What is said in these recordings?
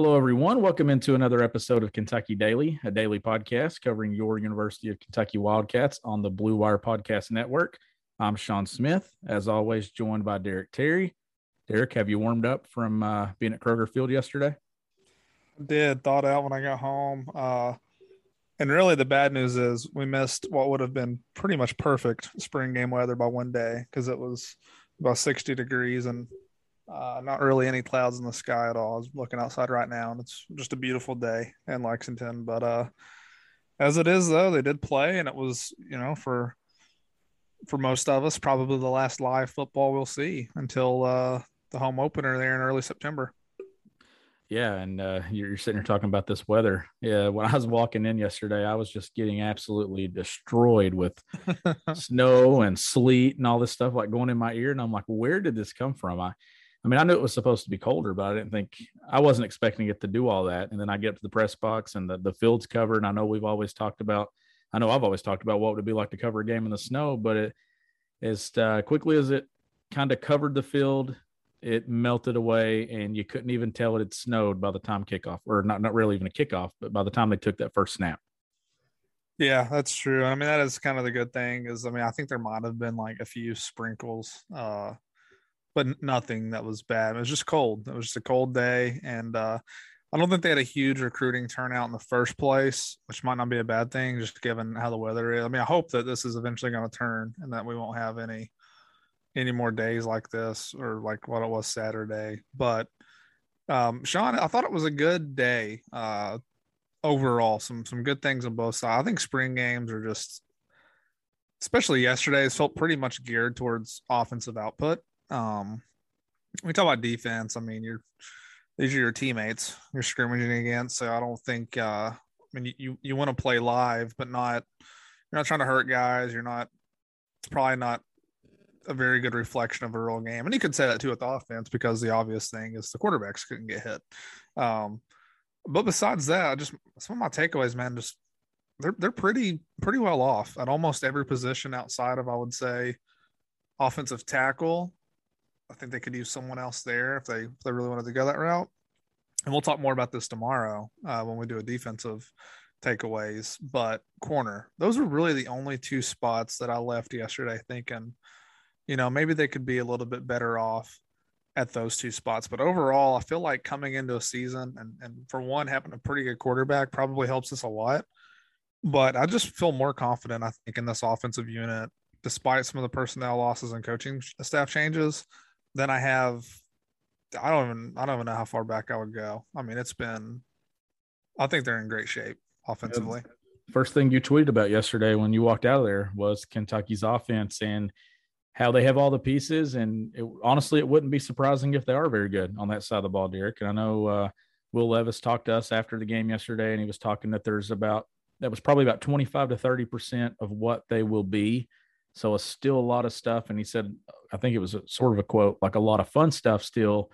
Hello, everyone. Welcome into another episode of Kentucky Daily, a daily podcast covering your University of Kentucky Wildcats on the Blue Wire Podcast Network. I'm Sean Smith, as always, joined by Derek Terry. Derek, have you warmed up from uh, being at Kroger Field yesterday? I did. Thought out when I got home. Uh, and really, the bad news is we missed what would have been pretty much perfect spring game weather by one day because it was about 60 degrees and uh, not really any clouds in the sky at all. I was looking outside right now, and it's just a beautiful day in Lexington. But uh, as it is, though, they did play, and it was you know for for most of us probably the last live football we'll see until uh, the home opener there in early September. Yeah, and uh, you're sitting here talking about this weather. Yeah, when I was walking in yesterday, I was just getting absolutely destroyed with snow and sleet and all this stuff like going in my ear, and I'm like, where did this come from? I I mean, I knew it was supposed to be colder, but I didn't think I wasn't expecting it to do all that. And then I get up to the press box and the, the field's covered. And I know we've always talked about, I know I've always talked about what would it be like to cover a game in the snow, but it as uh, quickly as it kind of covered the field, it melted away and you couldn't even tell it had snowed by the time kickoff or not, not really even a kickoff, but by the time they took that first snap. Yeah, that's true. I mean, that is kind of the good thing is, I mean, I think there might have been like a few sprinkles, uh, but nothing that was bad. It was just cold. It was just a cold day, and uh, I don't think they had a huge recruiting turnout in the first place, which might not be a bad thing, just given how the weather is. I mean, I hope that this is eventually going to turn and that we won't have any any more days like this or like what it was Saturday. But um, Sean, I thought it was a good day uh, overall. Some some good things on both sides. I think spring games are just, especially yesterday's, felt pretty much geared towards offensive output. Um, we talk about defense. I mean, you're these are your teammates you're scrimmaging against. So I don't think. Uh, I mean, you you want to play live, but not. You're not trying to hurt guys. You're not. It's probably not a very good reflection of a real game. And you could say that too with the offense because the obvious thing is the quarterbacks couldn't get hit. Um, but besides that, I just some of my takeaways, man, just they're they're pretty pretty well off at almost every position outside of I would say offensive tackle I think they could use someone else there if they if they really wanted to go that route. And we'll talk more about this tomorrow uh, when we do a defensive takeaways. But corner, those were really the only two spots that I left yesterday thinking, you know, maybe they could be a little bit better off at those two spots. But overall, I feel like coming into a season and, and for one, having a pretty good quarterback probably helps us a lot. But I just feel more confident, I think, in this offensive unit, despite some of the personnel losses and coaching staff changes then I have I don't even I don't even know how far back I would go. I mean, it's been I think they're in great shape offensively. First thing you tweeted about yesterday when you walked out of there was Kentucky's offense and how they have all the pieces. And it, honestly, it wouldn't be surprising if they are very good on that side of the ball, Derek. And I know uh, Will Levis talked to us after the game yesterday, and he was talking that there's about that was probably about 25 to 30 percent of what they will be so it's still a lot of stuff. And he said, I think it was a, sort of a quote, like a lot of fun stuff still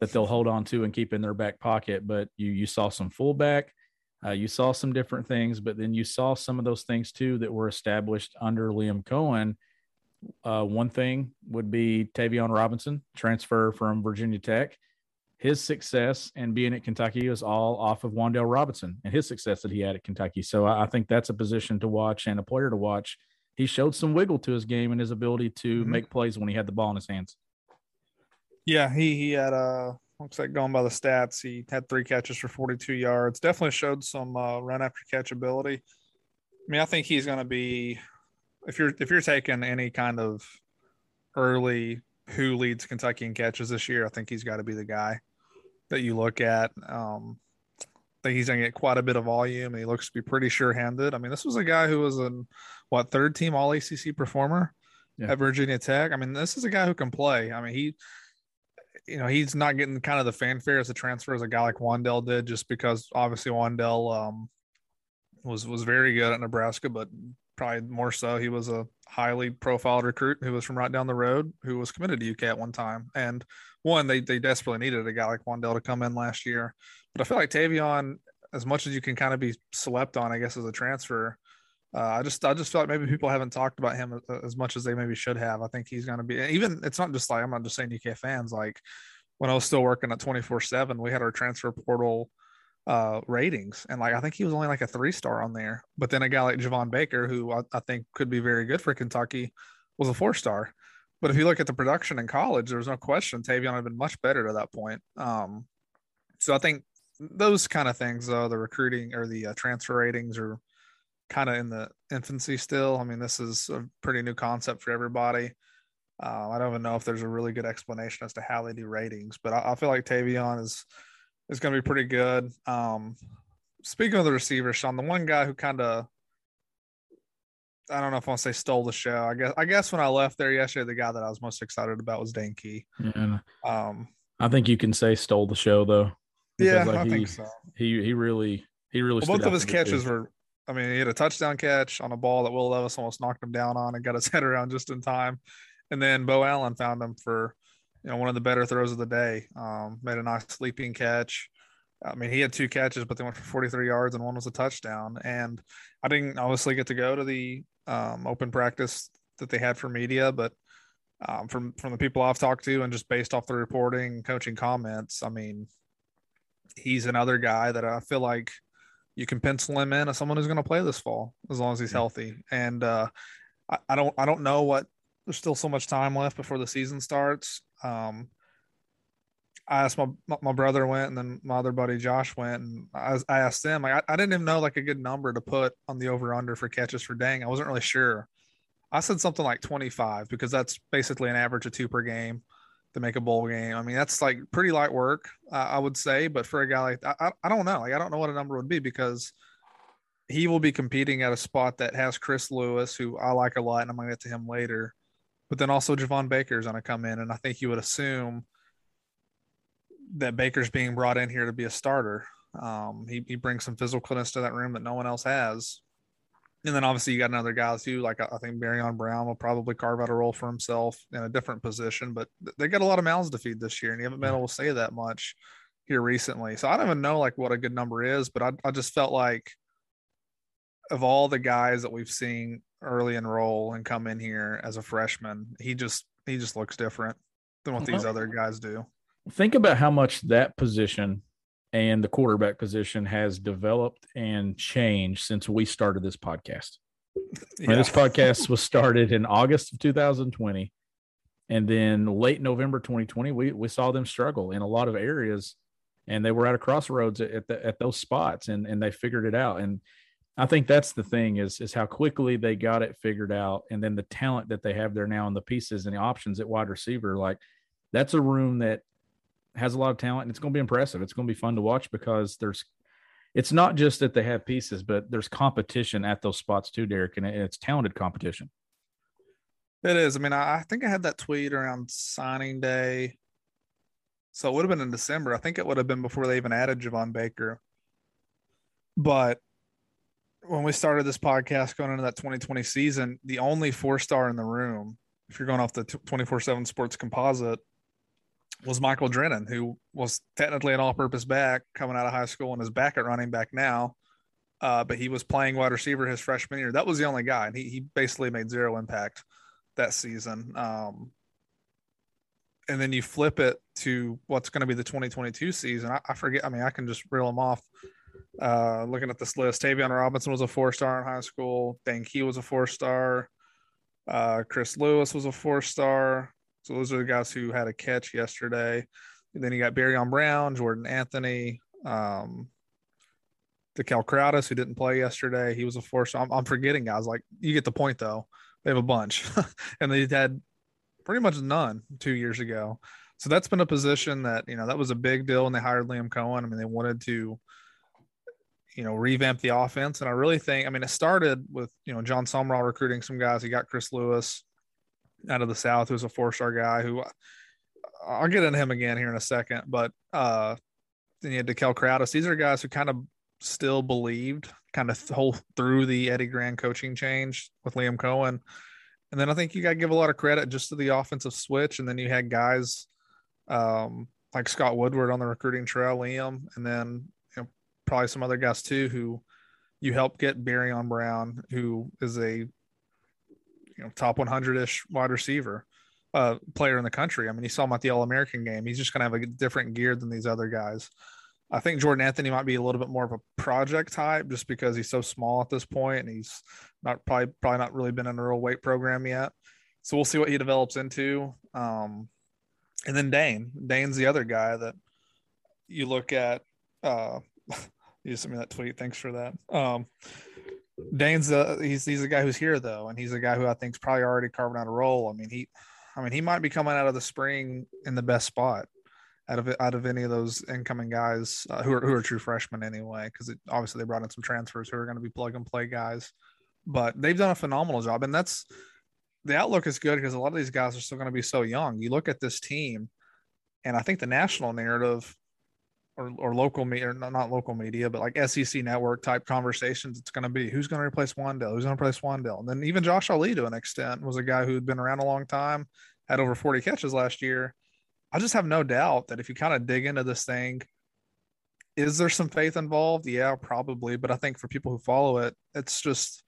that they'll hold on to and keep in their back pocket. But you you saw some fullback, uh, you saw some different things, but then you saw some of those things too that were established under Liam Coen. Uh, one thing would be Tayvion Robinson, transfer from Virginia Tech. His success and being at Kentucky was all off of Wan'Dale Robinson and his success that he had at Kentucky. So I, I think that's a position to watch and a player to watch he showed some wiggle to his game and his ability to mm-hmm. make plays when he had the ball in his hands. Yeah, he he had uh looks like going by the stats, he had three catches for 42 yards. Definitely showed some uh, run after catch ability. I mean, I think he's going to be if you're if you're taking any kind of early who leads Kentucky in catches this year, I think he's got to be the guy that you look at. Um, think he's going to get quite a bit of volume, and he looks to be pretty sure-handed. I mean, this was a guy who was an what third team All ACC performer yeah. at Virginia Tech. I mean, this is a guy who can play. I mean, he, you know, he's not getting kind of the fanfare as a transfer as a guy like Wan'Dale did, just because obviously Wan'Dale um, was was very good at Nebraska, but probably more so he was a highly profiled recruit who was from right down the road who was committed to UK at one time. And one, they they desperately needed a guy like Wan'Dale to come in last year. But I feel like Tayvion, as much as you can kind of be slept on, I guess, as a transfer, uh, I just I just feel like maybe people haven't talked about him as, much as they maybe should have. I think he's going to be even. It's not just like I'm not just saying UK fans. Like when I was still working at 24 7, we had our transfer portal uh, ratings. And like, I think he was only like a three star on there. But then a guy like Javon Baker, who I, I think could be very good for Kentucky, was a four star. But if you look at the production in college, there was no question Tayvion had been much better to that point. Um, so I think those kind of things, the recruiting or the uh, transfer ratings are kind of in the infancy still. I mean, this is a pretty new concept for everybody. Uh, I don't even know if there's a really good explanation as to how they do ratings, but I, I feel like Tayvion is is going to be pretty good. Um, speaking of the receivers, Sean, the one guy who kind of I don't know if I want to say stole the show. I guess I guess when I left there yesterday, the guy that I was most excited about was Dane Key. Yeah. Um, I think you can say stole the show though. Yeah, like I he, think so. He he really he really well, both of his catches were I mean, he had a touchdown catch on a ball that Will Levis almost knocked him down on and got his head around just in time. And then Beau Allen found him for, you know, one of the better throws of the day. Um, made a nice sleeping catch. I mean, he had two catches, but they went for 43 yards and one was a touchdown. And I didn't obviously get to go to the um, open practice that they had for media, but um, from from the people I've talked to and just based off the reporting, coaching comments, I mean, he's another guy that I feel like you can pencil him in as someone who's going to play this fall as long as he's healthy. And uh, I, I, don't I don't know what there's still so much time left before the season starts. Um, I asked my my brother went, and then my other buddy Josh went, and I, I asked them. Like, I, I didn't even know like a good number to put on the over under for catches for Dane. I wasn't really sure. I said something like 25 because that's basically an average of two per game to make a bowl game. I mean, that's like pretty light work, uh, I would say. But for a guy like I, I don't know. Like, I don't know what a number would be because he will be competing at a spot that has Chris Lewis, who I like a lot, and I'm to get to him later. But then also Javon Baker is going to come in, and I think you would assume – that Baker's being brought in here to be a starter. Um, he, he brings some physicalness to that room that no one else has. And then obviously you got another guy too, like I think Barion Brown will probably carve out a role for himself in a different position, but they got a lot of mouths to feed this year, and you haven't been able to say that much here recently. So I don't even know like what a good number is, but I, I just felt like of all the guys that we've seen early enroll and come in here as a freshman, he just he just looks different than what these other guys do think about how much that position and the quarterback position has developed and changed since we started this podcast. Yeah. this podcast was started in August of 2020. And then late November 2020, we, we saw them struggle in a lot of areas and they were at a crossroads at, the, at those spots and, and they figured it out. And I think that's the thing is, is how quickly they got it figured out. And then the talent that they have there now and the pieces and the options at wide receiver, like that's a room that has a lot of talent and it's going to be impressive. It's going to be fun to watch because there's it's not just that they have pieces, but there's competition at those spots too, Derek, and it's talented competition. It is. I mean, I think I had that tweet around signing day. So it would have been in December. I think it would have been before they even added Javon Baker. But when we started this podcast going into that 2020 season, the only four star in the room, if you're going off the 24 7 sports composite, was Michael Drennen, who was technically an all-purpose back coming out of high school and is back at running back now. Uh, but he was playing wide receiver his freshman year. That was the only guy, and he he basically made zero impact that season. Um, and then you flip it to what's going to be the 2022 season. I, I, forget. I mean, I can just reel them off. Uh, looking at this list, Tayvion Robinson was a four star in high school. Dane Key was a four star. Uh, Chris Lewis was a four star. So those are the guys who had a catch yesterday. And then you got Barion Brown, Jordan Anthony, um, Dekel Crowdus who didn't play yesterday. He was a force. I'm, I'm forgetting guys. Like you get the point though. They have a bunch, and they had pretty much none two years ago. So that's been a position that you know that was a big deal when they hired Liam Coen. I mean, they wanted to you know revamp the offense, and I really think I mean it started with you know Jon Sumrall recruiting some guys. He got Chris Lewis out of the South who's a four star guy who I'll get into him again here in a second. But uh, then you had Dekel Crowdus. These are guys who kind of still believed kind of whole through the Eddie Gran coaching change with Liam Coen. And then I think you got to give a lot of credit just to the offensive switch. And then you had guys um, like Scott Woodward on the recruiting trail, Liam, and then you know, probably some other guys too who you helped get Barion Brown, who is a you know top 100 ish wide receiver. uh, player in the country. I mean, you saw him at the All American game. He's just going to have a different gear than these other guys. I think Jordan Anthony might be a little bit more of a project type just because he's so small at this point and he's not probably probably not really been in a real weight program yet. So we'll see what he develops into. Um, and then Dane, Dane's the other guy that you look at. Uh, you sent me that tweet. Thanks for that. Um, Dane's the he's he's a guy who's here though, and he's a guy who I think's probably already carving out a role. I mean he, I mean he might be coming out of the spring in the best spot out of out of any of those incoming guys uh, who are who are true freshmen anyway, because obviously they brought in some transfers who are going to be plug and play guys, but they've done a phenomenal job, and that's the outlook is good because a lot of these guys are still going to be so young. You look at this team, and I think the national narrative or, or local media, not local media, but like SEC network type conversations, it's going to be who's going to replace Wan'Dale, who's going to replace Wan'Dale. And then even Josh Ali to an extent was a guy who had been around a long time, had over 40 catches last year. I just have no doubt that if you kind of dig into this thing, is there some faith involved? Yeah, probably. But I think for people who follow it, it's just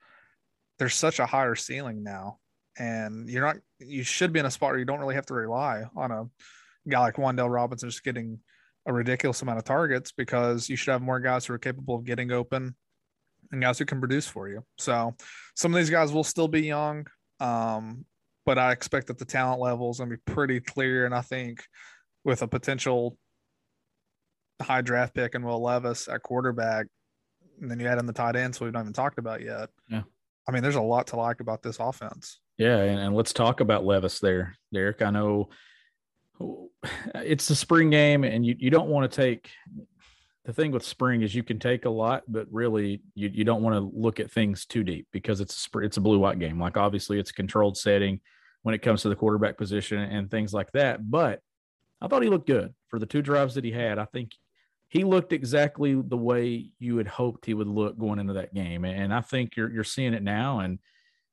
there's such a higher ceiling now. And you're not, you should be in a spot where you don't really have to rely on a guy like Wan'Dale Robinson just getting a ridiculous amount of targets because you should have more guys who are capable of getting open and guys who can produce for you. So some of these guys will still be young, um, but I expect that the talent level is going to be pretty clear. And I think with a potential high draft pick and Will Levis at quarterback, and then you add in the tight ends, so we've not even talked about yet. Yeah. I mean, there's a lot to like about this offense. Yeah, and, and let's talk about Levis there, Derek. I know it's the spring game and you, you don't want to take the thing with spring is you can take a lot, but really you, you don't want to look at things too deep because it's a, it's a blue white game. Like obviously it's a controlled setting when it comes to the quarterback position and things like that. But I thought he looked good for the two drives that he had. I think he looked exactly the way you had hoped he would look going into that game. And I think you're you're seeing it now. And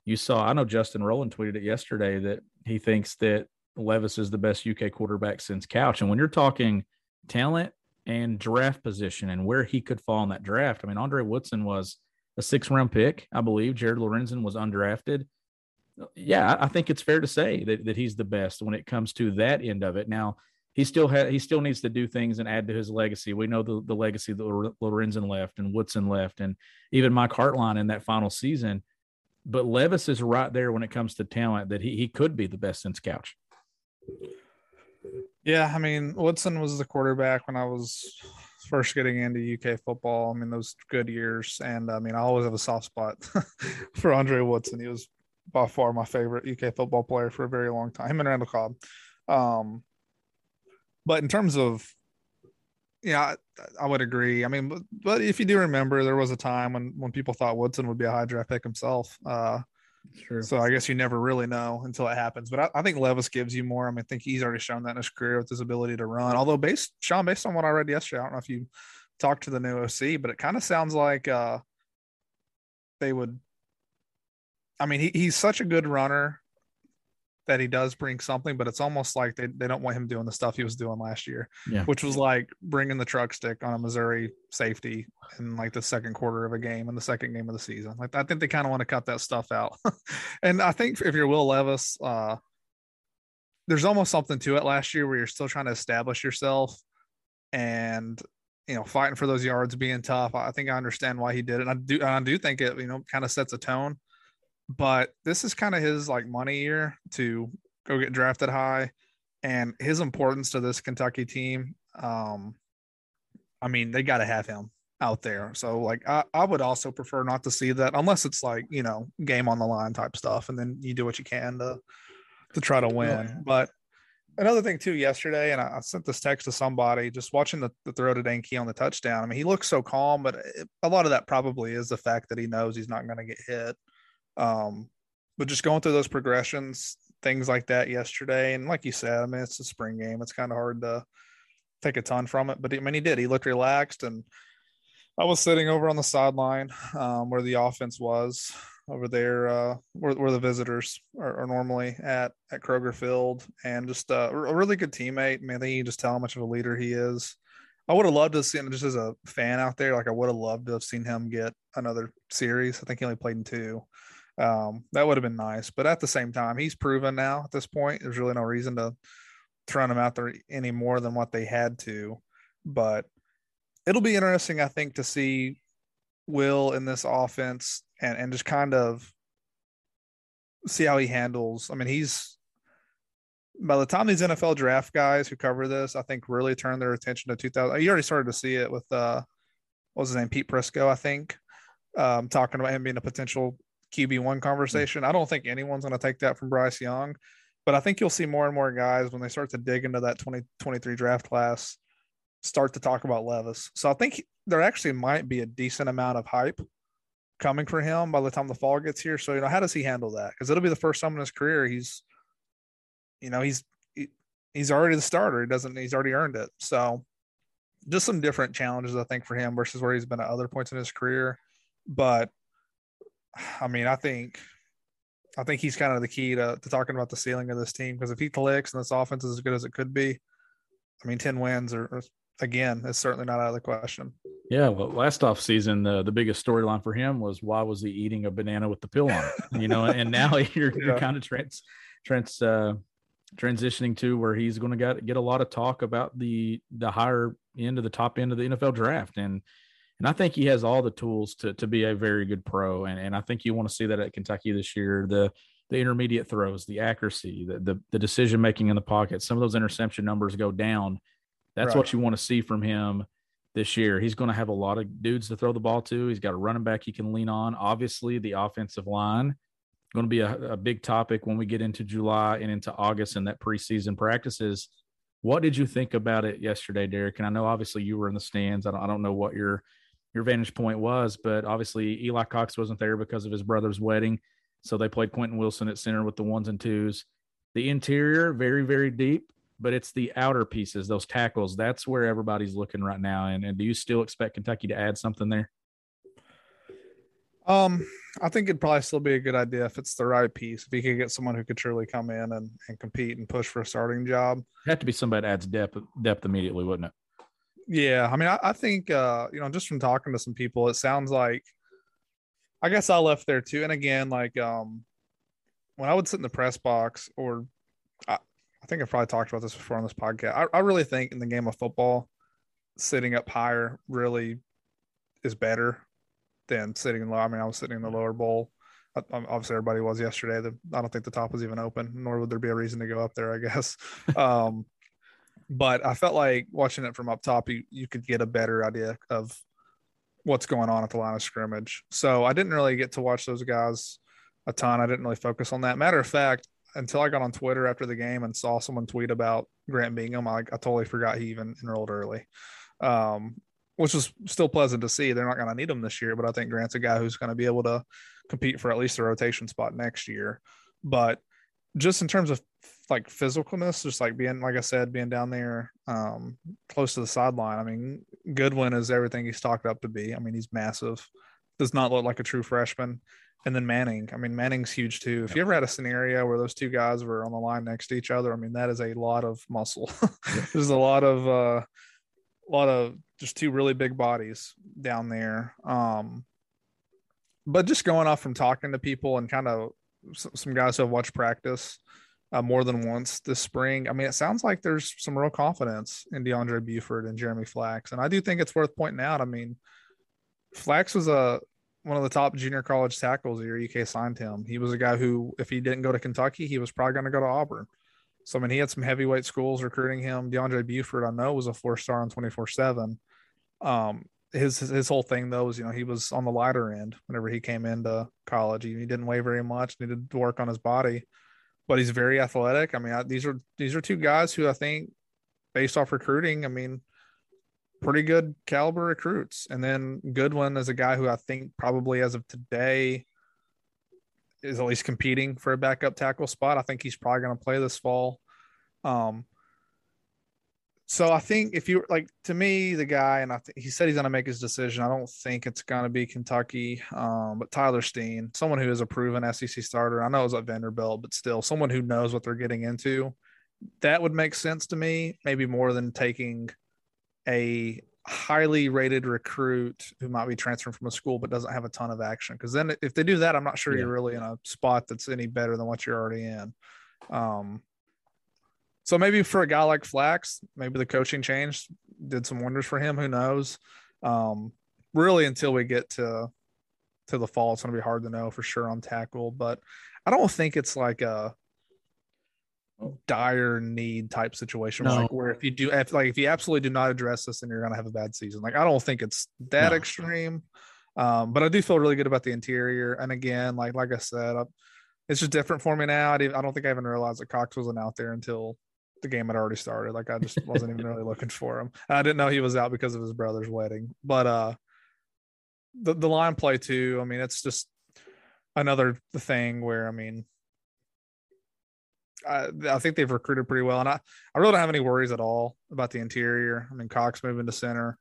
you saw I know Justin Rowland tweeted it yesterday that he thinks that Levis is the best UK quarterback since Couch. And when you're talking talent and draft position and where he could fall in that draft, I mean, Andre Woodson was a six round pick, I believe. Jared Lorenzen was undrafted. Yeah, I think it's fair to say that, that he's the best when it comes to that end of it. Now, he still had he still needs to do things and add to his legacy. We know the, the legacy that Lorenzen left and Woodson left, and even Mike Hartline in that final season. But Levis is right there when it comes to talent that he, he could be the best since Couch. Yeah, I mean, Woodson was the quarterback when I was first getting into UK football. I mean, those good years, and I mean, I always have a soft spot for Andre Woodson. He was by far my favorite UK football player for a very long time. Him and Randall Cobb. Um, but in terms of, yeah, I, I, would agree. I mean, but, but, if you do remember, there was a time when when people thought Woodson would be a high draft pick himself. Uh, True. So I guess you never really know until it happens. But I, I, think Levis gives you more. I mean, I think he's already shown that in his career with his ability to run. Although based Sean, based on what I read yesterday, I don't know if you talked to the new OC, but it kind of sounds like uh they would I mean, he, he's such a good runner that he does bring something, but it's almost like they, they don't want him doing the stuff he was doing last year, yeah. which was like bringing the truck stick on a Missouri safety in like the second quarter of a game in the second game of the season. Like I think they kind of want to cut that stuff out. and I think if you're Will Levis, uh, there's almost something to it last year where you're still trying to establish yourself and you know fighting for those yards, being tough. I think I understand why he did it. And I do I do think it you know kind of sets a tone but this is kind of his like money year to go get drafted high and his importance to this Kentucky team. Um, I mean, they got to have him out there. So, like, I, I would also prefer not to see that unless it's like, you know, game on the line type stuff. And then you do what you can to, to try to win. But another thing, too, yesterday, and I, I sent this text to somebody just watching the, the throw to Dane Key on the touchdown. I mean, he looks so calm, but it, a lot of that probably is the fact that he knows he's not going to get hit. Um, but just going through those progressions, things like that yesterday, and like you said, I mean, it's a spring game. It's kind of hard to take a ton from it, but I mean, he did. He looked relaxed, and I was sitting over on the sideline um, where the offense was over there, uh, where, where the visitors are, are, normally at at Kroger Field, and just uh, a really good teammate. I mean, I think you just tell how much of a leader he is. I would have loved to see him just as a fan out there. Like I would have loved to have seen him get another series. I think he only played in two. Um, that would have been nice. But at the same time, he's proven now at this point. There's really no reason to throw him out there any more than what they had to. But it'll be interesting, I think, to see Will in this offense and, and just kind of see how he handles. I mean, he's by the time these NFL draft guys who cover this, I think really turn their attention to 2000. You already started to see it with uh, what was his name, Pete Prisco, I think, um, talking about him being a potential QB one conversation. I don't think anyone's going to take that from Bryce Young, but I think you'll see more and more guys when they start to dig into that 2023 draft class start to talk about Levis. So I think there actually might be a decent amount of hype coming for him by the time the fall gets here. So, you know, how does he handle that? Because it'll be the first time in his career he's, you know, he's he, he's already the starter. He doesn't he's already earned it. So just some different challenges, I think, for him versus where he's been at other points in his career. But I mean, I think I think he's kind of the key to, to talking about the ceiling of this team because if he clicks and this offense is as good as it could be, I mean, 10 wins are, again, it's certainly not out of the question. Yeah, well, last off season, the the biggest storyline for him was why was he eating a banana with the pill on it? You know, and now you're yeah. you're kind of trans trans uh, transitioning to where he's going to get get a lot of talk about the the higher end of the top end of the NFL draft, and and I think he has all the tools to to be a very good pro, and and I think you want to see that at Kentucky this year. The the intermediate throws, the accuracy, the the, the decision making in the pocket. Some of those interception numbers go down. That's right. what you want to see from him this year. He's going to have a lot of dudes to throw the ball to. He's got a running back he can lean on. Obviously, the offensive line going to be a, a big topic when we get into July and into August and that preseason practices. What did you think about it yesterday, Derek? And I know obviously you were in the stands. I don't, I don't know what your your vantage point was, but obviously Eli Cox wasn't there because of his brother's wedding. So they played Quentin Wilson at center with the ones and twos. The interior, very, very deep, but it's the outer pieces, those tackles. That's where everybody's looking right now. And, and do you still expect Kentucky to add something there? Um, I think it'd probably still be a good idea if it's the right piece. If you could get someone who could truly come in and, and compete and push for a starting job. It'd have to be somebody that adds depth depth immediately, wouldn't it? Yeah. I mean, I, I think uh, you know, just from talking to some people, it sounds like I guess I left there too. And again, like um when I would sit in the press box, or I, I think I've probably talked about this before on this podcast. I, I really think in the game of football, sitting up higher really is better than sitting low. I mean, I was sitting in the lower bowl. Obviously, everybody was yesterday. The, I don't think the top was even open, nor would there be a reason to go up there. I guess. Um, but I felt like watching it from up top, you you could get a better idea of what's going on at the line of scrimmage. So I didn't really get to watch those guys a ton. I didn't really focus on that. Matter of fact, until I got on Twitter after the game and saw someone tweet about Grant Bingham, I, I totally forgot he even enrolled early, um, which was still pleasant to see. They're not going to need him this year, but I think Grant's a guy who's going to be able to compete for at least a rotation spot next year. But just in terms of like physicalness, just like being, like I said, being down there um, close to the sideline. I mean, Goodwin is everything he's talked up to be. I mean, he's massive, does not look like a true freshman. And then Manning, I mean, Manning's huge too. If you ever had a scenario where those two guys were on the line next to each other, I mean, that is a lot of muscle. There's a lot of, uh, a lot of just two really big bodies down there. Um, but just going off from talking to people and kind of some guys who have watched practice uh, more than once this spring. I mean, it sounds like there's some real confidence in DeAndre Buford and Jeremy Flax, and I do think it's worth pointing out. I mean, Flax was a one of the top junior college tackles year UK signed him. He was a guy who, if he didn't go to Kentucky, he was probably going to go to Auburn. So I mean, he had some heavyweight schools recruiting him. DeAndre Buford, I know, was a four star on twenty four seven. Um, his his whole thing though was you know he was on the lighter end whenever he came into college. He, he didn't weigh very much. Needed to work on his body but he's very athletic. I mean, I, these are these are two guys who I think, based off recruiting, I mean, pretty good caliber recruits. And then Goodwin is a guy who I think probably as of today is at least competing for a backup tackle spot. I think he's probably going to play this fall. Um, so I think if you like to me, the guy, and I th- he said he's going to make his decision. I don't think it's going to be Kentucky, um, but Tyler Steen, someone who is a proven SEC starter. I know it was at Vanderbilt, but still someone who knows what they're getting into. That would make sense to me, maybe more than taking a highly rated recruit who might be transferring from a school but doesn't have a ton of action. Because then if they do that, I'm not sure yeah. you're really in a spot that's any better than what you're already in. Um, so maybe for a guy like Flax, maybe the coaching change did some wonders for him. Who knows? Um, really, until we get to to the fall, it's going to be hard to know for sure on tackle. But I don't think it's like a dire need type situation no. like where if you do if like if you absolutely do not address this then you're going to have a bad season like i don't think it's that no. extreme um, but i do feel really good about the interior and again like like i said I, it's just different for me now I, I don't think i even realized that cox wasn't out there until the game had already started like i just wasn't even really looking for him i didn't know he was out because of his brother's wedding but uh the, the line play too i mean it's just another thing where i mean I, I, think they've recruited pretty well, and I, I really don't have any worries at all about the interior. I mean, Cox moving to center.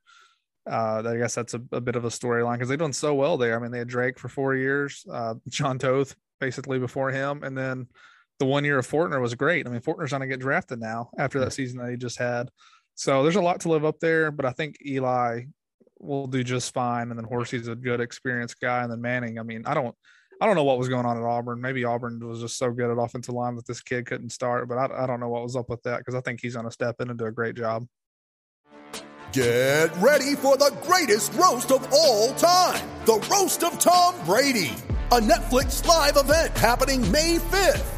Uh, I guess that's a, a bit of a storyline because they've done so well there. I mean, they had Drake for four years, uh, Jon Toth basically before him, and then the one year of Fortner was great. I mean, Fortner's going to get drafted now after that season that he just had. So there's a lot to live up there, but I think Eli will do just fine. And then Horsey's a good experienced guy, and then Manning. I mean, I don't I don't know what was going on at Auburn. Maybe Auburn was just so good at offensive line that this kid couldn't start, but I, I don't know what was up with that because I think he's going to step in and do a great job. Get ready for the greatest roast of all time the Roast of Tom Brady, a Netflix live event happening May 5th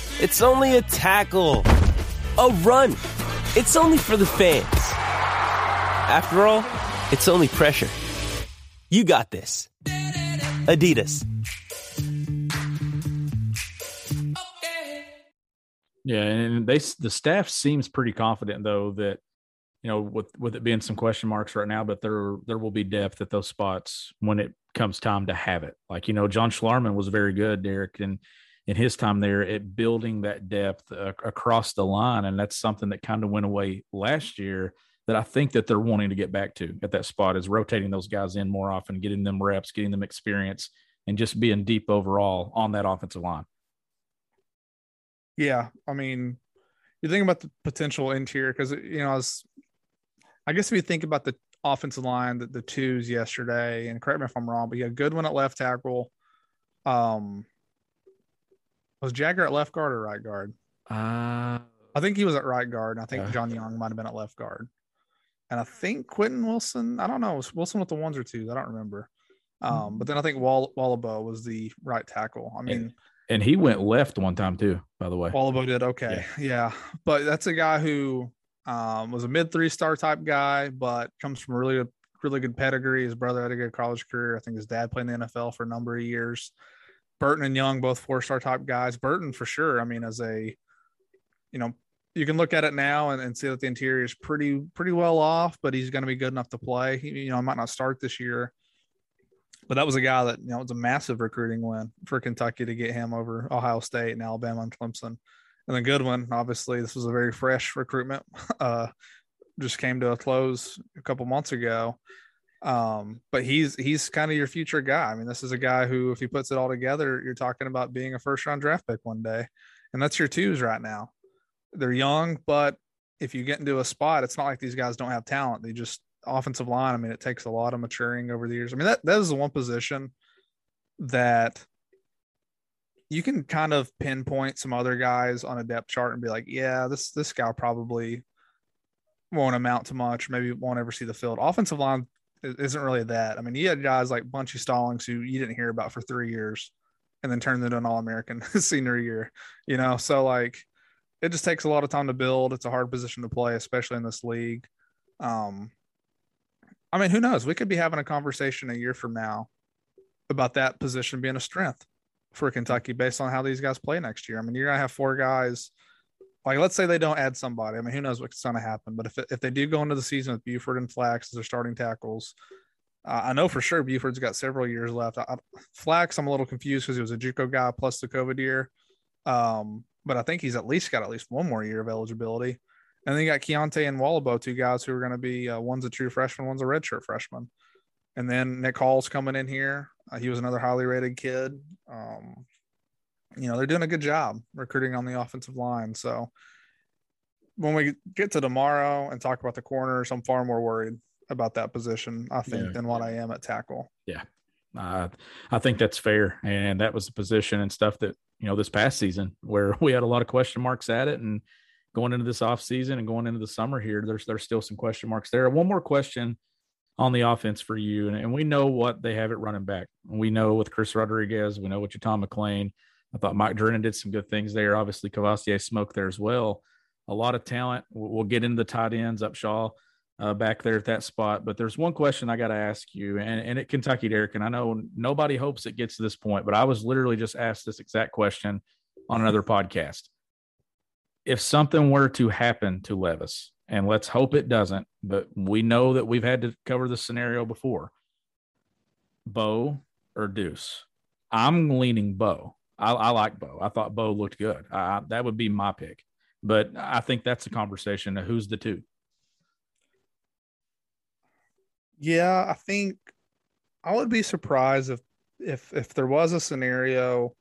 It's only a tackle, a run. It's only for the fans. After all, it's only pressure. You got this. Adidas. Yeah, and they the staff seems pretty confident though that you know with with it being some question marks right now, but there there will be depth at those spots when it comes time to have it. Like you know, John Schlarman was very good, Derek, and in his time there at building that depth uh, across the line. And that's something that kind of went away last year that I think that they're wanting to get back to at that spot is rotating those guys in more often, getting them reps, getting them experience, and just being deep overall on that offensive line. Yeah. I mean, you think about the potential interior because, you know, as I guess if you think about the offensive line, the, the twos yesterday, and correct me if I'm wrong, but you had Goodwin at left tackle. Um, was Jager at left guard or right guard? Uh, I think he was at right guard. And I think uh, John Young might have been at left guard. And I think Quentin Wilson, I don't know, was Wilson with the ones or twos. I don't remember. Um, but then I think Wall Wohlabaugh was the right tackle. I mean, and, and, he went left one time too, by the way. Wohlabaugh did okay. Yeah. yeah. But that's a guy who um, was a mid three star type guy, but comes from really really good pedigree. His brother had a good college career. I think his dad played in the NFL for a number of years. Burton and Young, both four star type guys. Burton for sure. I mean, as a, you know, you can look at it now and, and see that the interior is pretty pretty well off, but he's going to be good enough to play. He, you know, I might not start this year, but that was a guy that you know was a massive recruiting win for Kentucky to get him over Ohio State and Alabama and Clemson. And the good one, obviously, this was a very fresh recruitment. Uh, just came to a close a couple months ago. Um, but he's he's kind of your future guy. I mean, this is a guy who, if he puts it all together, you're talking about being a first round draft pick one day, and that's your twos right now. They're young, but if you get into a spot, it's not like these guys don't have talent. They just offensive line. I mean, it takes a lot of maturing over the years. I mean, that that is the one position that you can kind of pinpoint some other guys on a depth chart and be like, yeah, this this guy probably won't amount to much. Maybe won't ever see the field. Offensive line isn't really that. I mean, you had guys like Bunchy Stallings who you didn't hear about for three years and then turned into an All American senior year, you know? So, like, it just takes a lot of time to build. It's a hard position to play, especially in this league. Um, I mean, who knows? We could be having a conversation a year from now about that position being a strength for Kentucky based on how these guys play next year. I mean, you're going to have four guys like let's say they don't add somebody. I mean, who knows what's going to happen? But if if they do go into the season with Buford and Flax as their starting tackles, uh, I know for sure Buford's got several years left. I, Flax, I'm a little confused because he was a JUCO guy plus the COVID year, um, but I think he's at least got at least one more year of eligibility. And then you got Kiyaunta and Wohlabaugh, two guys who are going to be uh, one's a true freshman, one's a redshirt freshman. And then Nick Hall's coming in here. Uh, he was another highly rated kid. Um, you know, they're doing a good job recruiting on the offensive line. So when we get to tomorrow and talk about the corners, I'm far more worried about that position, I think, yeah. than what I am at tackle. Yeah. Uh, I think that's fair. And that was the position and stuff that, you know, this past season where we had a lot of question marks at it. And going into this off season and going into the summer here, there's there's still some question marks there. One more question on the offense for you. And, and we know what they have it running back. We know with Chris Rodriguez, we know with Tom McLean. I thought Mike Drennen did some good things there. Obviously, Kavosiey smoked there as well. A lot of talent. We'll get into the tight ends, Upshaw uh, back there at that spot. But there's one question I got to ask you, and, and at Kentucky, Derek, and I know nobody hopes it gets to this point, but I was literally just asked this exact question on another podcast. If something were to happen to Levis, and let's hope it doesn't, but we know that we've had to cover this scenario before. Beau or Deuce? I'm leaning Beau. I, I like Beau. I thought Beau looked good. I, that would be my pick, but I think that's a conversation who's the two. Yeah, I think I would be surprised if if if there was a scenario.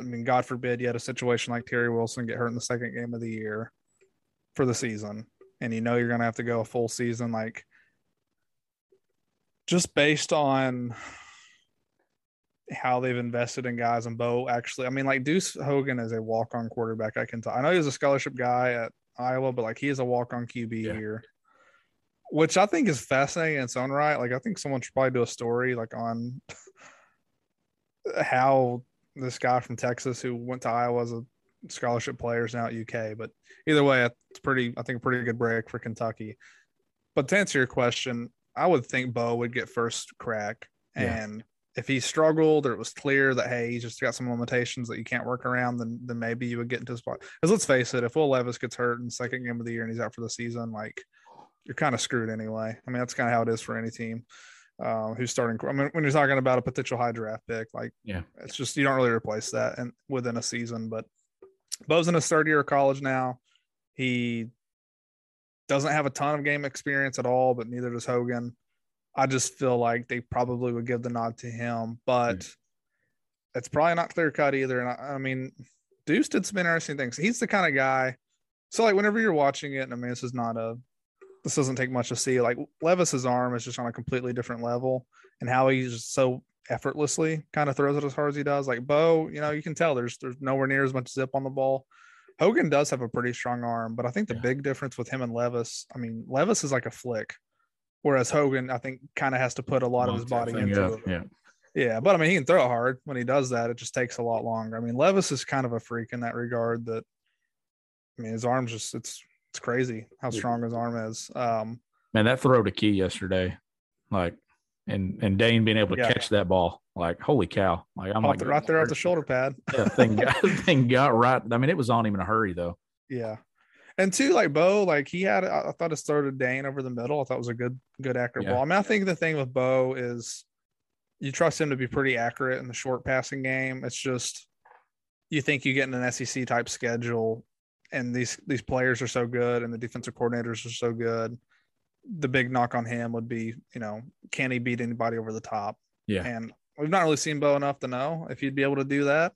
I mean, God forbid you had a situation like Terry Wilson get hurt in the second game of the year for the season, and you know you're going to have to go a full season. Like, just based on how they've invested in guys and Beau actually, I mean, like Deuce Hogan is a walk on quarterback. I can tell. I know he's a scholarship guy at Iowa, but like he is a walk on QB yeah. here which I think is fascinating in its own right. Like I think someone should probably do a story like on how this guy from Texas who went to Iowa as a scholarship player is now at UK. But either way, it's pretty. I think a pretty good break for Kentucky. But to answer your question, I would think Beau would get first crack, and yeah. If he struggled or it was clear that hey, he's just got some limitations that you can't work around, then then maybe you would get into a spot. Because let's face it, if Will Levis gets hurt in the second game of the year and he's out for the season, like you're kind of screwed anyway. I mean, that's kind of how it is for any team uh, who's starting. I mean, when you're talking about a potential high draft pick, like yeah, it's just you don't really replace that and within a season. But Beau's in his third year of college now. He doesn't have a ton of game experience at all, but neither does Hogan. I just feel like they probably would give the nod to him, but mm-hmm. it's probably not clear cut either. And I, I mean, Deuce did some interesting things. He's the kind of guy. So like whenever you're watching it, and I mean, this is not a this doesn't take much to see. Like Levis's arm is just on a completely different level, and how he's just so effortlessly kind of throws it as hard as he does. Like Beau, you know, you can tell there's there's nowhere near as much zip on the ball. Hogan does have a pretty strong arm, but I think the yeah. big difference with him and Levis, I mean, Levis is like a flick, whereas Hogan, I think, kind of has to put a lot of his body into it. Yeah. Yeah, but I mean, he can throw it hard. When he does that, it just takes a lot longer. I mean, Levis is kind of a freak in that regard. That I mean, his arms just it's it's crazy how strong his arm is. Um, Man, that throw to key yesterday, like, and and Dane being able to yeah. catch that ball, like, holy cow! Like, I'm off like the, right there off the shoulder pad. yeah, thing got thing got right. I mean, it was on him in a hurry though. Yeah, and two, like Beau, like he had, I thought it started Dane over the middle. I thought it was a good, good accurate yeah. ball. I mean, I think the thing with Beau is you trust him to be pretty accurate in the short passing game. It's just you think you get in an SEC type schedule and these these players are so good and the defensive coordinators are so good the big knock on him would be you know can he beat anybody over the top yeah and we've not really seen beau enough to know if he'd be able to do that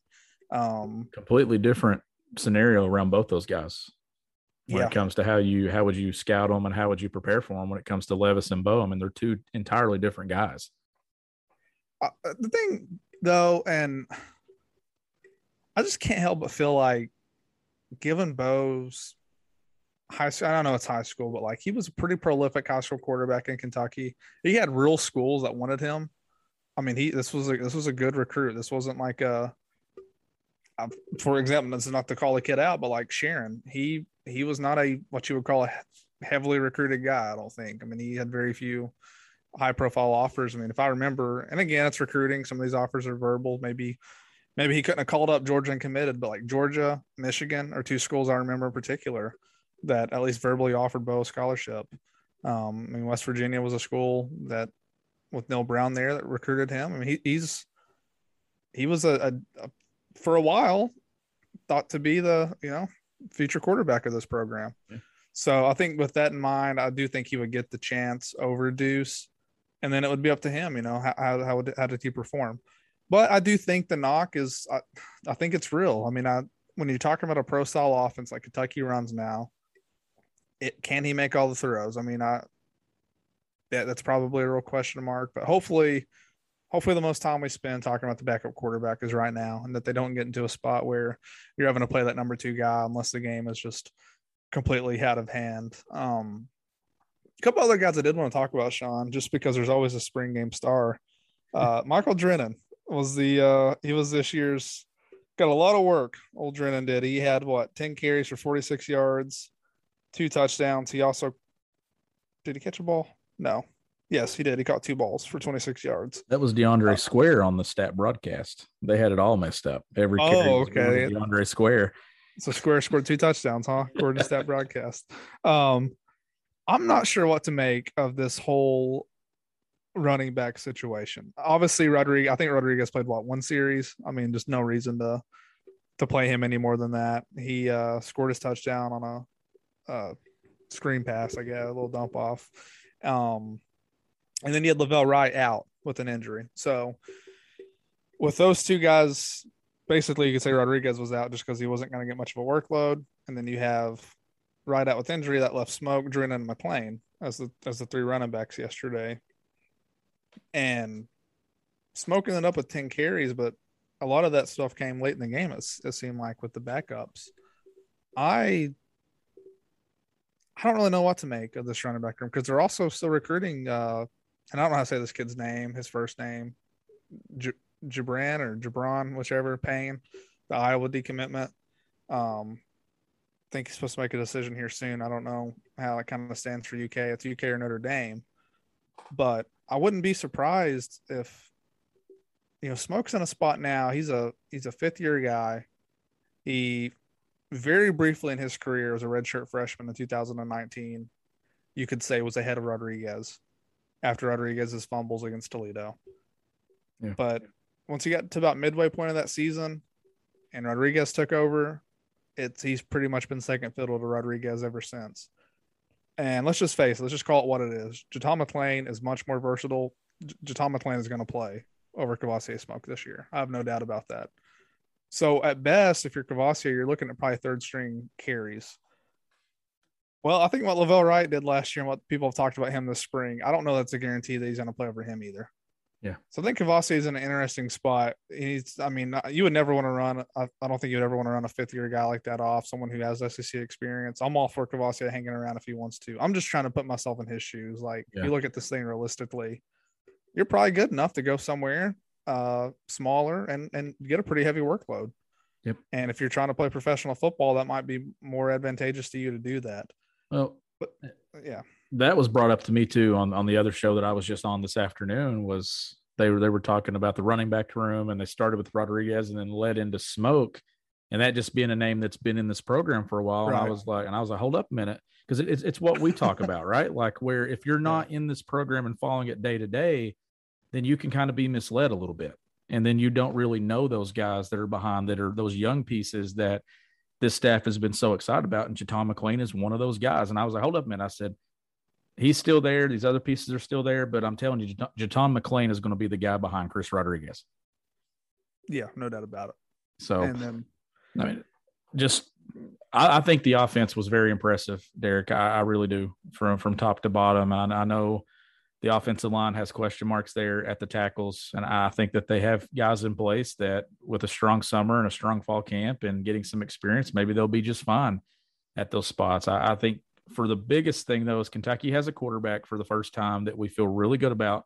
um completely different scenario around both those guys when yeah. it comes to how you how would you scout them and how would you prepare for them when it comes to levis and beau i mean they're two entirely different guys uh, the thing though and i just can't help but feel like given Beau's high school, I don't know it's high school, but like he was a pretty prolific high school quarterback in Kentucky. He had real schools that wanted him. I mean, he this was a this was a good recruit. This wasn't like a, a for example, this is not to call a kid out, but like Sharon, he he was not a what you would call a heavily recruited guy. I don't think. I mean, he had very few high profile offers. I mean, if I remember, and again, it's recruiting. Some of these offers are verbal, maybe maybe he couldn't have called up Georgia and committed, but like Georgia, Michigan are two schools I remember in particular that at least verbally offered Beau a scholarship. Um, I mean, West Virginia was a school that with Neal Brown there that recruited him. I mean, he, he's he was a, a, a for a while thought to be the you know future quarterback of this program. Yeah. So I think with that in mind, I do think he would get the chance over Deuce, and then it would be up to him. You know how how how, would, how did he perform? But I do think the knock is I, I think it's real. I mean, I when you're talking about a pro style offense like Kentucky runs now, it can he make all the throws? I mean, I yeah, that's probably a real question mark. But hopefully, hopefully the most time we spend talking about the backup quarterback is right now, and that they don't get into a spot where you're having to play that number two guy unless the game is just completely out of hand. Um, a couple other guys I did want to talk about, Sean, just because there's always a spring game star. Uh, Michael Drennen was the uh, he was this year's got a lot of work. Old Drennan did. He had what 10 carries for 46 yards, two touchdowns. He also did he catch a ball? No. Yes, he did. He caught two balls for 26 yards. That was DeAndre uh, Square on the stat broadcast. They had it all messed up. Every oh, okay. DeAndre Square. So Square scored two touchdowns, huh? According to stat broadcast. Um, I'm not sure what to make of this whole running back situation. Obviously, Rodriguez. I think Rodriguez played what one series. I mean, just no reason to to play him any more than that. He uh, scored his touchdown on a, a screen pass, I guess, a little dump off. Um, and then you had La'Vell Wright out with an injury. So with those two guys, basically you could say Rodriguez was out just because he wasn't going to get much of a workload. And then you have Wright out with injury that left Smoke, Drennen, and McClain as the as the three running backs yesterday. And smoking it up with 10 carries, but a lot of that stuff came late in the game, it, it seemed like with the backups. I I don't really know what to make of this running back room because they're also still recruiting. Uh, and I don't know how to say this kid's name, his first name, J- Jabran or Jabron, whichever, Payne, the Iowa decommitment. Um, I think he's supposed to make a decision here soon. I don't know how it kind of stands for UK. It's UK or Notre Dame, but I wouldn't be surprised if you know Smoke's in a spot now. He's a he's a fifth year guy. He very briefly in his career as a redshirt freshman in 2019, you could say was ahead of Rodriguez after Rodriguez's fumbles against Toledo. Yeah. But once he got to about midway point of that season and Rodriguez took over, it's he's pretty much been second fiddle to Rodriguez ever since. And let's just face it, let's just call it what it is. JuTahn McClain is much more versatile. JuTahn McClain is going to play over Kavosiey Smoke this year. I have no doubt about that. So at best, if you're Kavosiey, you're looking at probably third string carries. Well, I think what La'Vell Wright did last year and what people have talked about him this spring, I don't know that's a guarantee that he's going to play over him either. Yeah. So I think Kavosiey is in an interesting spot. He's, I mean, you would never want to run. I, I don't think you'd ever want to run a fifth year guy like that off, someone who has SEC experience. I'm all for Kavosiey hanging around if he wants to. I'm just trying to put myself in his shoes. Like, yeah. you look at this thing realistically, you're probably good enough to go somewhere uh, smaller and and get a pretty heavy workload. Yep. And if you're trying to play professional football, that might be more advantageous to you to do that. Well, but, yeah, that was brought up to me too on on the other show that I was just on this afternoon. Was they were they were talking about the running back room and they started with Rodriguez and then led into Smoke, and that just being a name that's been in this program for a while. Right. And I was like, and I was like, hold up a minute, because it, it's it's what we talk about, right? Like where if you're not in this program and following it day to day, then you can kind of be misled a little bit. And then you don't really know those guys that are behind that are those young pieces that this staff has been so excited about. And JuTahn McClain is one of those guys. And I was like, hold up man. I said, he's still there. These other pieces are still there. But I'm telling you, JuTahn McClain is going to be the guy behind Chris Rodriguez. Yeah, no doubt about it. So, and then, I mean, just I, I think the offense was very impressive, Derek. I, I, really do from from top to bottom. And I, I know the offensive line has question marks there at the tackles. And I think that they have guys in place that with a strong summer and a strong fall camp and getting some experience, maybe they'll be just fine at those spots. I, I think for the biggest thing though is Kentucky has a quarterback for the first time that we feel really good about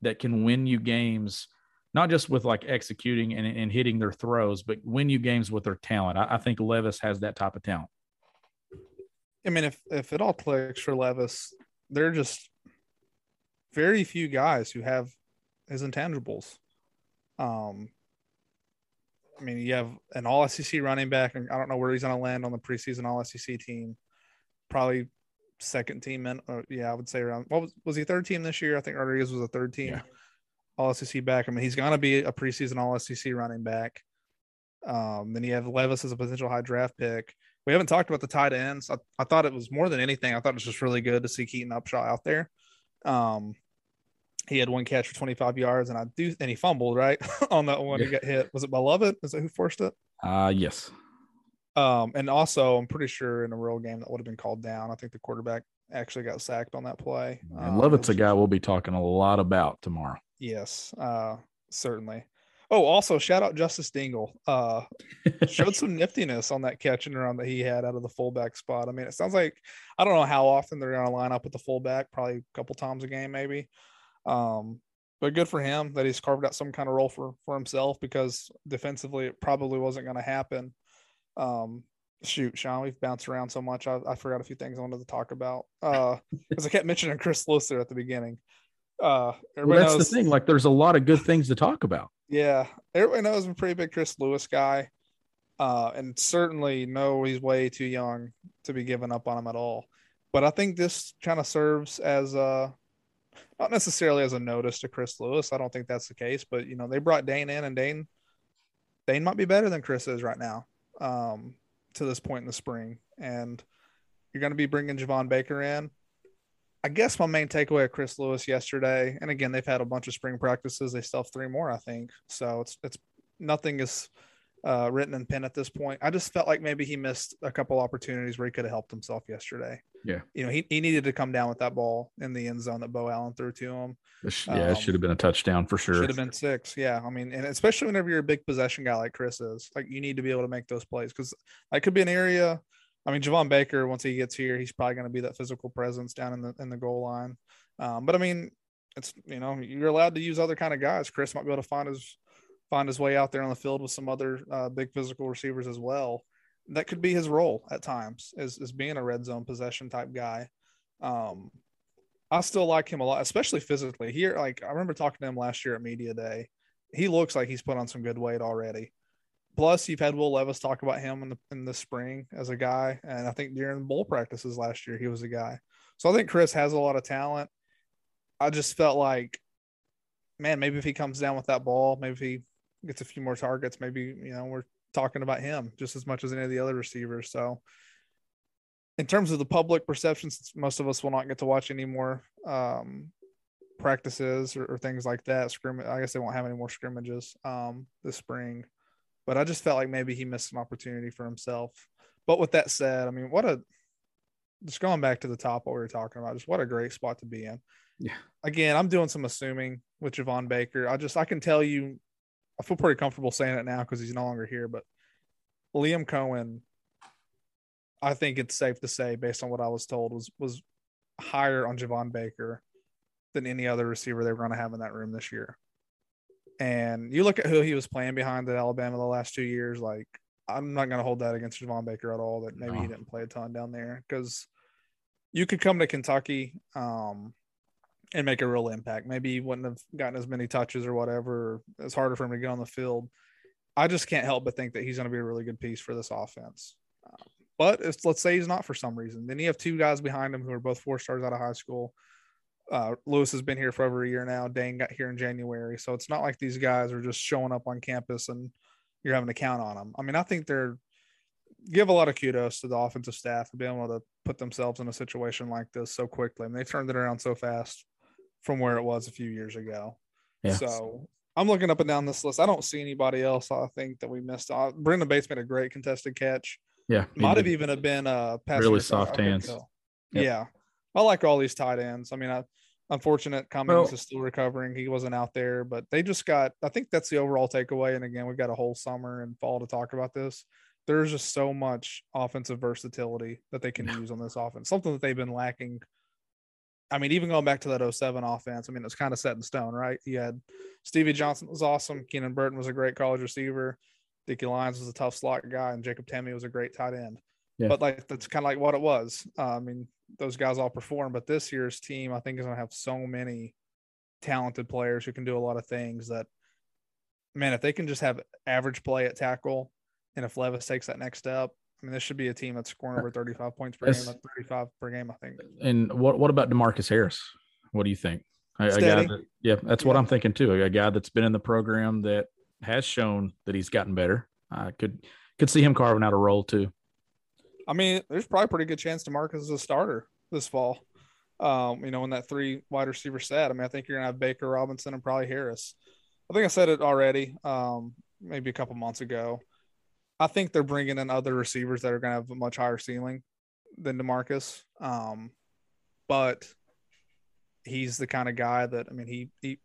that can win you games, not just with like executing and, and hitting their throws, but win you games with their talent. I, I think Levis has that type of talent. I mean, if if it all clicks for Levis, they're just very few guys who have his intangibles. Um, I mean, you have an all SEC running back, and I don't know where he's going to land on the preseason all SEC team. Probably second team, and uh, yeah, I would say around what was, was he third team this year? I think Rodriguez was a third team Yeah. all SEC back. I mean, he's going to be a preseason all SEC running back. Um, then you have Levis as a potential high draft pick. We haven't talked about the tight ends. I, I thought it was more than anything. I thought it was just really good to see Keaton Upshaw out there. Um, he had one catch for 25 yards, and I do, and he fumbled right on that one. He got hit. Was it Beloved? Is it who forced it? Uh yes. Um, and also, I'm pretty sure in a real game that would have been called down. I think the quarterback actually got sacked on that play. And Um, Levitt's a guy we'll be talking a lot about tomorrow. Yes, uh, certainly. Oh, also shout out Justice Dingle. Uh, showed some niftiness on that catch and run that he had out of the fullback spot. I mean, it sounds like I don't know how often they're going to line up with the fullback, probably a couple times a game, maybe. Um, but good for him that he's carved out some kind of role for for himself because defensively it probably wasn't going to happen. Um, shoot, Sean, we've bounced around so much. I, I forgot a few things I wanted to talk about. Uh, because I kept mentioning Chris Lewis there at the beginning. Uh, Well, that's knows- the thing. Like, there's a lot of good things to talk about. Yeah, everybody knows I'm a pretty big Chris Lewis guy, uh, and certainly know he's way too young to be giving up on him at all. But I think this kind of serves as a not necessarily as a notice to Chris Lewis. I don't think that's the case, but you know they brought Dane in, and Dane Dane might be better than Chris is right now um, to this point in the spring, and you're going to be bringing Javon Baker in. I guess my main takeaway of Chris Lewis yesterday, and again, they've had a bunch of spring practices. They still have three more, I think. So it's it's nothing is uh, written in pen at this point. I just felt like maybe he missed a couple opportunities where he could have helped himself yesterday. Yeah. You know, he, he needed to come down with that ball in the end zone that Beau Allen threw to him. It yeah, it Um, should have been a touchdown for sure. Should have been six. Yeah. I mean, and especially whenever you're a big possession guy like Chris is, like you need to be able to make those plays because that could be an area. I mean, Javon Baker, once he gets here, he's probably going to be that physical presence down in the in the goal line. Um, but I mean, it's you know you're allowed to use other kind of guys. Chris might be able to find his find his way out there on the field with some other uh, big physical receivers as well. That could be his role at times, is is being a red zone possession type guy. Um, I still like him a lot, especially physically. Here, like I remember talking to him last year at media day. He looks like he's put on some good weight already. Plus, you've had Will Levis talk about him in the in the spring as a guy, and I think during bowl practices last year he was a guy. So I think Chris has a lot of talent. I just felt like, man, maybe if he comes down with that ball, maybe he gets a few more targets, maybe you know we're talking about him just as much as any of the other receivers. So, in terms of the public perception, most of us will not get to watch any more um, practices or, or things like that, scrimmage. I guess they won't have any more scrimmages um, this spring. But I just felt like maybe he missed an opportunity for himself. But with that said, I mean, what a just going back to the top what we were talking about, just what a great spot to be in. Yeah. Again, I'm doing some assuming with Javon Baker. I just I can tell you, I feel pretty comfortable saying it now because he's no longer here. But Liam Coen, I think it's safe to say, based on what I was told, was was higher on Javon Baker than any other receiver they were going to have in that room this year. And you look at who he was playing behind at Alabama the last two years, like I'm not going to hold that against Javon Baker at all. That maybe he didn't play a ton down there because you could come to Kentucky um, and make a real impact. Maybe he wouldn't have gotten as many touches or whatever. It's harder for him to get on the field. I just can't help but think that he's going to be a really good piece for this offense. Um, but if, let's say he's not for some reason, then you have two guys behind him who are both four stars out of high school. Uh, Lewis has been here for over a year now. Dane got here in January, so it's not like these guys are just showing up on campus and you're having to count on them. I mean, I think they're give a lot of kudos to the offensive staff for being able to put themselves in a situation like this so quickly. I mean, they turned it around so fast from where it was a few years ago. Yeah. So I'm looking up and down this list. I don't see anybody else. I think that we missed. Uh, Brenden Bates made a great contested catch. yeah, Might have even have been uh pass Really soft hands. Yep. Yeah, I like all these tight ends. I mean, I, unfortunate Cummings Well- is still recovering. He wasn't out there, but they just got. I think that's the overall takeaway. And again, we've got a whole summer and fall to talk about this. There's just so much offensive versatility that they can use on this offense. Something that they've been lacking. I mean, even going back to that 07 offense, I mean, it's kind of set in stone, right? You had Stevie Johnson was awesome. Keenan Burton was a great college receiver. Dickie Lyons was a tough slot guy, and Jacob Tamme was a great tight end. Yeah. But like that's kind of like what it was. Uh, I mean, those guys all perform, but this year's team, I think, is going to have so many talented players who can do a lot of things that man, if they can just have average play at tackle, and if Levis takes that next step, I mean, this should be a team that's scoring over 35 points per game, like 35 per game, I think. And what what about Demarcus Harris? What do you think? A, a guy that, yeah, that's yeah. what I'm thinking too. A guy that's been in the program that has shown that he's gotten better. I could could see him carving out a role too. I mean, there's probably a pretty good chance Demarcus is a starter this fall. Um, you know, in that three wide receiver set. I mean, I think you're gonna have Baker Robinson and probably Harris. I think I said it already, um, maybe a couple months ago. I think they're bringing in other receivers that are to have a much higher ceiling than Demarcus. Um, but he's the kind of guy that I mean he he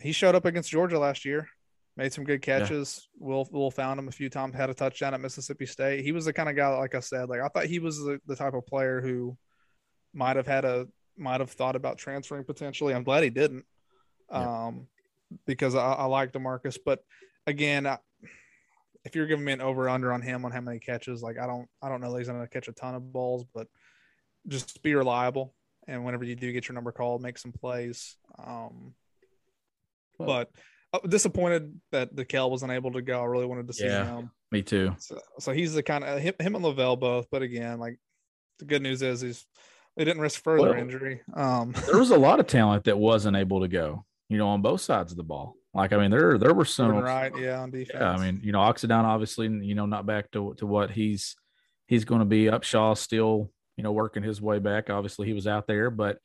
he showed up against Georgia last year, made some good catches. Yeah. Will Will found him a few times, had a touchdown at Mississippi State. He was the kind of guy, like I said, like I thought he was the, the type of player who might have had a might have thought about transferring potentially. I'm glad he didn't. Yeah. Um, because I, I like Demarcus. But again, I, if you're giving me an over under on him on how many catches, like I don't I don't know that he's gonna catch a ton of balls, but just be reliable. And whenever you do get your number called, make some plays. Um, but uh, disappointed that Dekel wasn't able to go. I really wanted to see yeah, him. Me too. So, so he's the kind of him, him and La'Vell both. But again, like the good news is he's they didn't risk further well, injury. Um, there was a lot of talent that wasn't able to go you know, on both sides of the ball. Like, I mean, there there were some right, yeah, on defense. Yeah, I mean, you know, Oxendine obviously, you know, not back to to what he's he's going to be. Upshaw still, you know, working his way back. Obviously, he was out there, but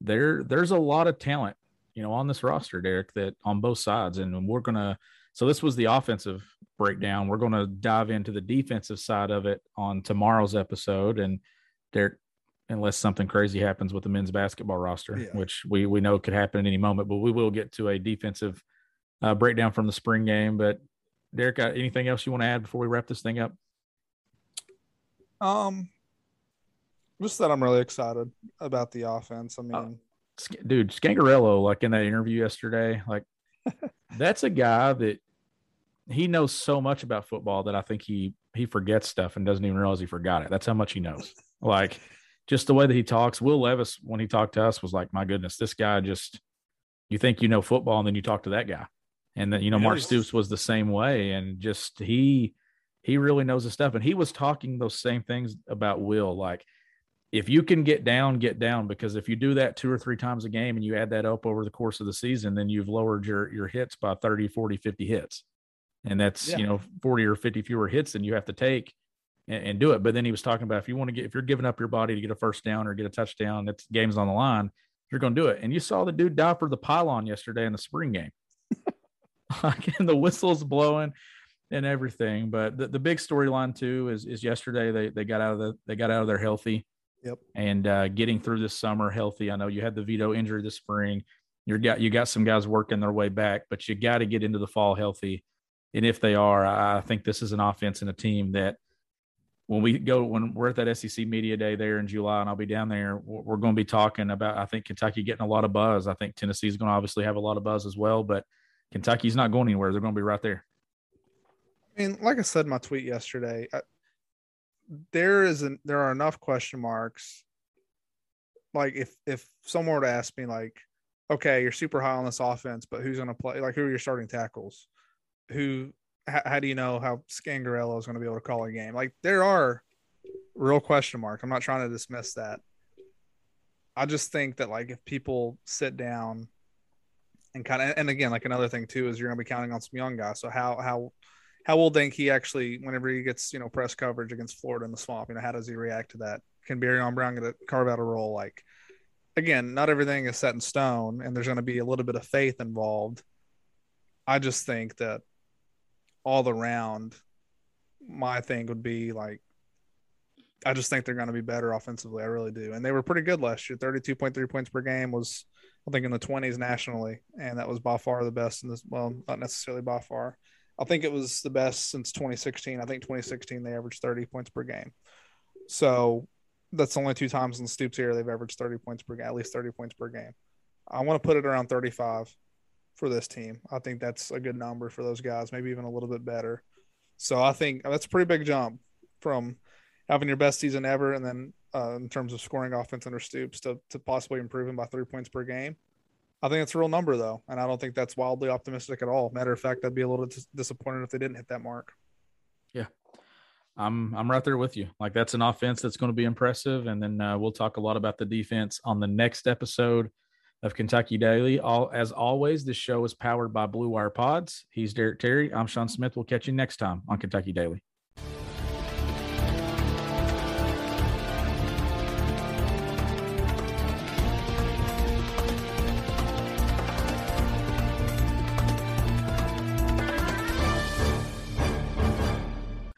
there there's a lot of talent, you know, on this roster, Derek, that on both sides, and we're gonna. So this was the offensive breakdown. We're going to dive into the defensive side of it on tomorrow's episode, and Derek, unless something crazy happens with the men's basketball roster, yeah. which we we know could happen at any moment. But we will get to a defensive uh, breakdown from the spring game. But Derek, uh, anything else you want to add before we wrap this thing up? Um, just that I'm really excited about the offense. I uh, mean, dude, Scangarello, like in that interview yesterday, like that's a guy that he knows so much about football that I think he he forgets stuff and doesn't even realize he forgot it. That's how much he knows. Like just the way that he talks. Will Levis, when he talked to us, was like, "My goodness, this guy just you think you know football, and then you talk to that guy." And then you know, Mark Stoops was the same way, and just he he really knows his stuff. And he was talking those same things about Will, like if you can get down, get down, because if you do that two or three times a game and you add that up over the course of the season, then you've lowered your your hits by 30, 40, 50 hits. And that's, yeah. you know, 40 or 50 fewer hits than you have to take and, and, do it. But then he was talking about if you want to get if you're giving up your body to get a first down or get a touchdown, that's game's on the line. You're going to do it. And you saw the dude die for the pylon yesterday in the spring game. and the whistles blowing and everything. But the, the big storyline too is is yesterday they they got out of the they got out of there healthy. Yep. And uh, getting through this summer healthy. I know you had the veto injury this spring. You got you got some guys working their way back, but you got to get into the fall healthy. And if they are, I think this is an offense and a team that when we go when we're at that SEC media day there in July, and I'll be down there, we're going to be talking about. I think Kentucky getting a lot of buzz. I think Tennessee is going to obviously have a lot of buzz as well, but Kentucky's not going anywhere. They're going to be right there. I mean, like I said in my tweet yesterday, I, there is an, there are enough question marks. Like if if someone were to ask me, like, okay, you're super high on this offense, but who's going to play? Like, who are your starting tackles? Who how, how do you know how Scangarello is going to be able to call a game? Like there are real question marks. I'm not trying to dismiss that. I just think that like if people sit down and kind of and again like another thing too is you're to be counting on some young guys. So how how how will he actually whenever he gets you know press coverage against Florida in the swamp? You know how does he react to that? Can Barion Brown get to carve out a role? Like again, not everything is set in stone, and there's going to be a little bit of faith involved. I just think that all around, my thing would be like, I just think they're going to be better offensively. I really do. And they were pretty good last year. 32.3 points per game was, I think, in the 20s nationally. And that was by far the best in this. Well, not necessarily by far. I think it was the best since 2016. I think 2016 they averaged 30 points per game. So that's only two times in the Stoops here they've averaged 30 points per game, at least 30 points per game. I want to put it around 35 for this team. I think that's a good number for those guys, maybe even a little bit better. So I think that's a pretty big jump from having your best season ever, and then uh, in terms of scoring offense under Stoops to to possibly improving by three points per game. I think it's a real number though, and I don't think that's wildly optimistic at all. Matter of fact, I'd be a little dis- disappointed if they didn't hit that mark. Yeah, I'm I'm right there with you. Like that's an offense that's going to be impressive, and then uh, we'll talk a lot about the defense on the next episode of Kentucky Daily. All as always, this show is powered by Blue Wire Pods. He's Derek Terry. I'm Sean Smith. We'll catch you next time on Kentucky Daily.